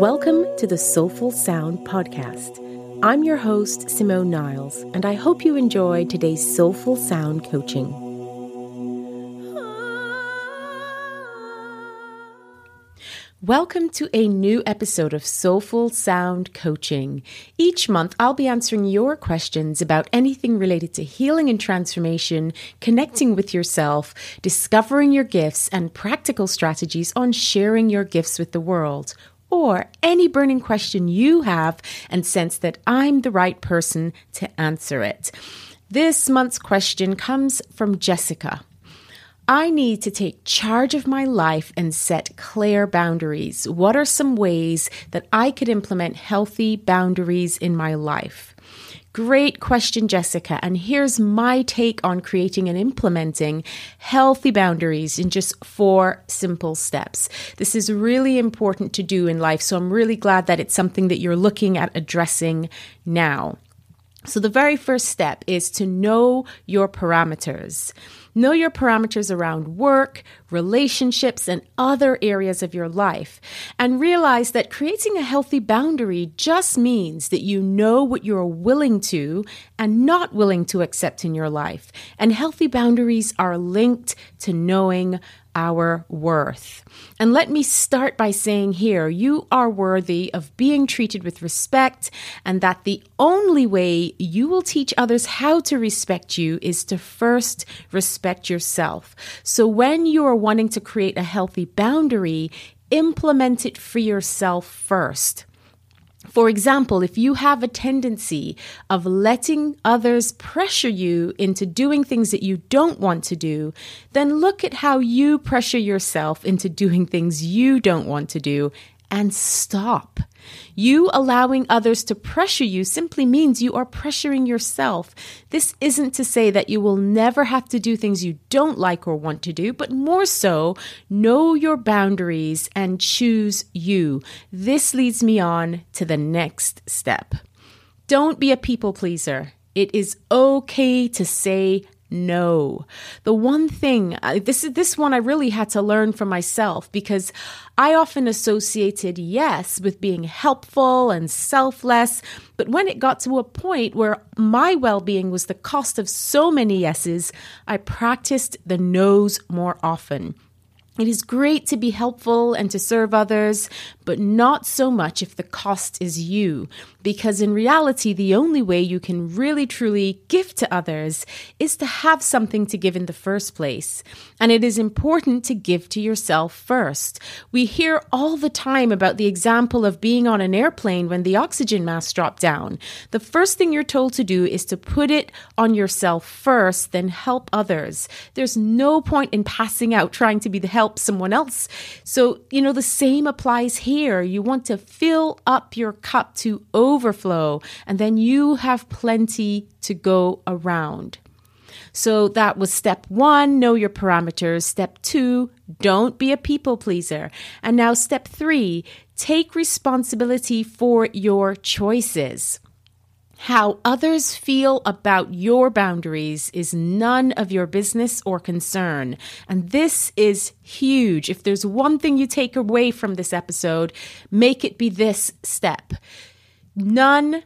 Welcome to the Soulful Sound Podcast. I'm your host, Simone Niles, and I hope you enjoy today's Soulful Sound coaching. Welcome to a new episode of Soulful Sound Coaching. Each month, I'll be answering your questions about anything related to healing and transformation, connecting with yourself, discovering your gifts, and practical strategies on sharing your gifts with the world or any burning question you have and sense that I'm the right person to answer it. This month's question comes from Jessica. I need to take charge of my life and set clear boundaries. What are some ways that I could implement healthy boundaries in my life? Great question, Jessica. And here's my take on creating and implementing healthy boundaries in just four simple steps. This is really important to do in life. So I'm really glad that it's something that you're looking at addressing now. So the very first step is to know your parameters. Know your parameters around work, relationships, and other areas of your life. And realize that creating a healthy boundary just means that you know what you're willing to and not willing to accept in your life. And healthy boundaries are linked to knowing our worth. And let me start by saying here you are worthy of being treated with respect, and that the only way you will teach others how to respect you is to first respect yourself. So when you are wanting to create a healthy boundary, implement it for yourself first. For example, if you have a tendency of letting others pressure you into doing things that you don't want to do, then look at how you pressure yourself into doing things you don't want to do and stop. You allowing others to pressure you simply means you are pressuring yourself. This isn't to say that you will never have to do things you don't like or want to do, but more so, know your boundaries and choose you. This leads me on to the next step. Don't be a people pleaser. It is okay to say no. The one thing this is this one I really had to learn for myself because I often associated yes with being helpful and selfless, but when it got to a point where my well-being was the cost of so many yeses, I practiced the no's more often. It is great to be helpful and to serve others, but not so much if the cost is you. Because in reality, the only way you can really truly give to others is to have something to give in the first place. And it is important to give to yourself first. We hear all the time about the example of being on an airplane when the oxygen mask dropped down. The first thing you're told to do is to put it on yourself first, then help others. There's no point in passing out trying to be the help someone else. So, you know, the same applies here. You want to fill up your cup to and then you have plenty to go around. So that was step one, know your parameters. Step two, don't be a people pleaser. And now step three, take responsibility for your choices. How others feel about your boundaries is none of your business or concern. And this is huge. If there's one thing you take away from this episode, make it be this step. None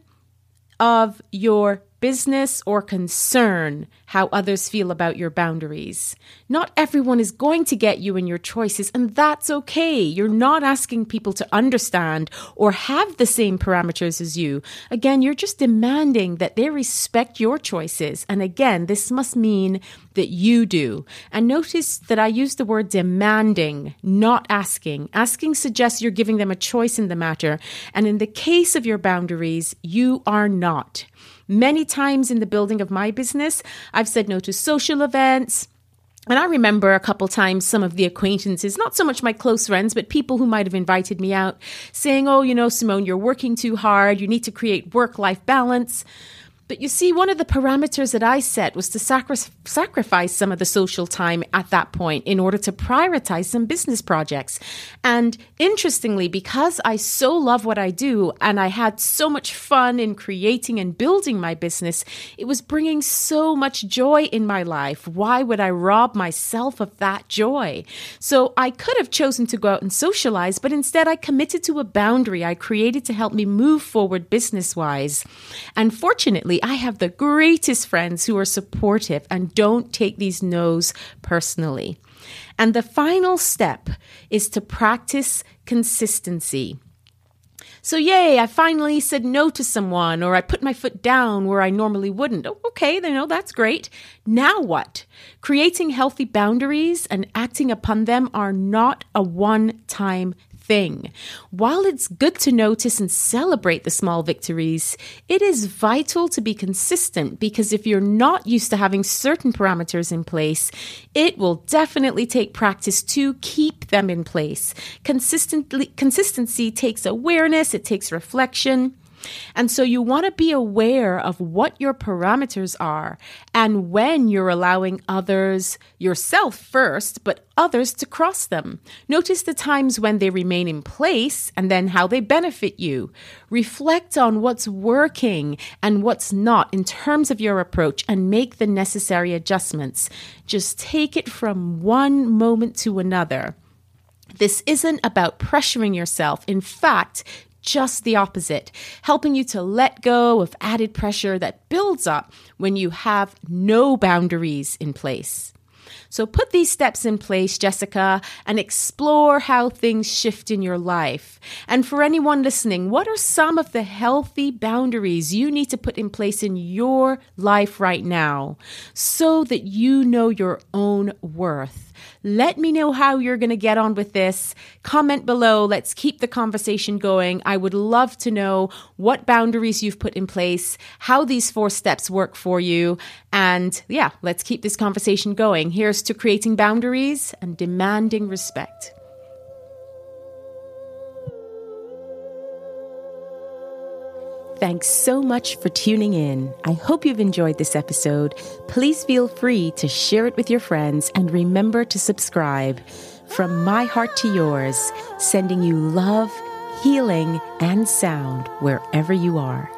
of your business or concern how others feel about your boundaries. Not everyone is going to get you in your choices, and that's okay. You're not asking people to understand or have the same parameters as you. Again, you're just demanding that they respect your choices. And again, this must mean that you do. And notice that I use the word demanding, not asking. Asking suggests you're giving them a choice in the matter. And in the case of your boundaries, you are not. Many times in the building of my business, I've said no to social events. And I remember a couple times some of the acquaintances, not so much my close friends, but people who might have invited me out, saying, Oh, you know, Simone, you're working too hard. You need to create work life balance. But you see, one of the parameters that I set was to sacri- sacrifice some of the social time at that point in order to prioritize some business projects. And interestingly, because I so love what I do and I had so much fun in creating and building my business, it was bringing so much joy in my life. Why would I rob myself of that joy? So I could have chosen to go out and socialize, but instead I committed to a boundary I created to help me move forward business wise. And fortunately, I have the greatest friends who are supportive and don't take these no's personally. And the final step is to practice consistency. So, yay, I finally said no to someone, or I put my foot down where I normally wouldn't. Oh, okay, you know, that's great. Now what? Creating healthy boundaries and acting upon them are not a one time thing. While it's good to notice and celebrate the small victories, it is vital to be consistent because if you're not used to having certain parameters in place, it will definitely take practice to keep them in place. Consistently, consistency takes awareness, it takes reflection. And so you want to be aware of what your parameters are and when you're allowing others, yourself first, but others to cross them. Notice the times when they remain in place and then how they benefit you. Reflect on what's working and what's not in terms of your approach and make the necessary adjustments. Just take it from one moment to another. This isn't about pressuring yourself. In fact, just the opposite, helping you to let go of added pressure that builds up when you have no boundaries in place. So put these steps in place, Jessica, and explore how things shift in your life. And for anyone listening, what are some of the healthy boundaries you need to put in place in your life right now so that you know your own worth? Let me know how you're going to get on with this. Comment below. Let's keep the conversation going. I would love to know what boundaries you've put in place, how these four steps work for you. And yeah, let's keep this conversation going. Here's to creating boundaries and demanding respect. Thanks so much for tuning in. I hope you've enjoyed this episode. Please feel free to share it with your friends and remember to subscribe. From my heart to yours, sending you love, healing, and sound wherever you are.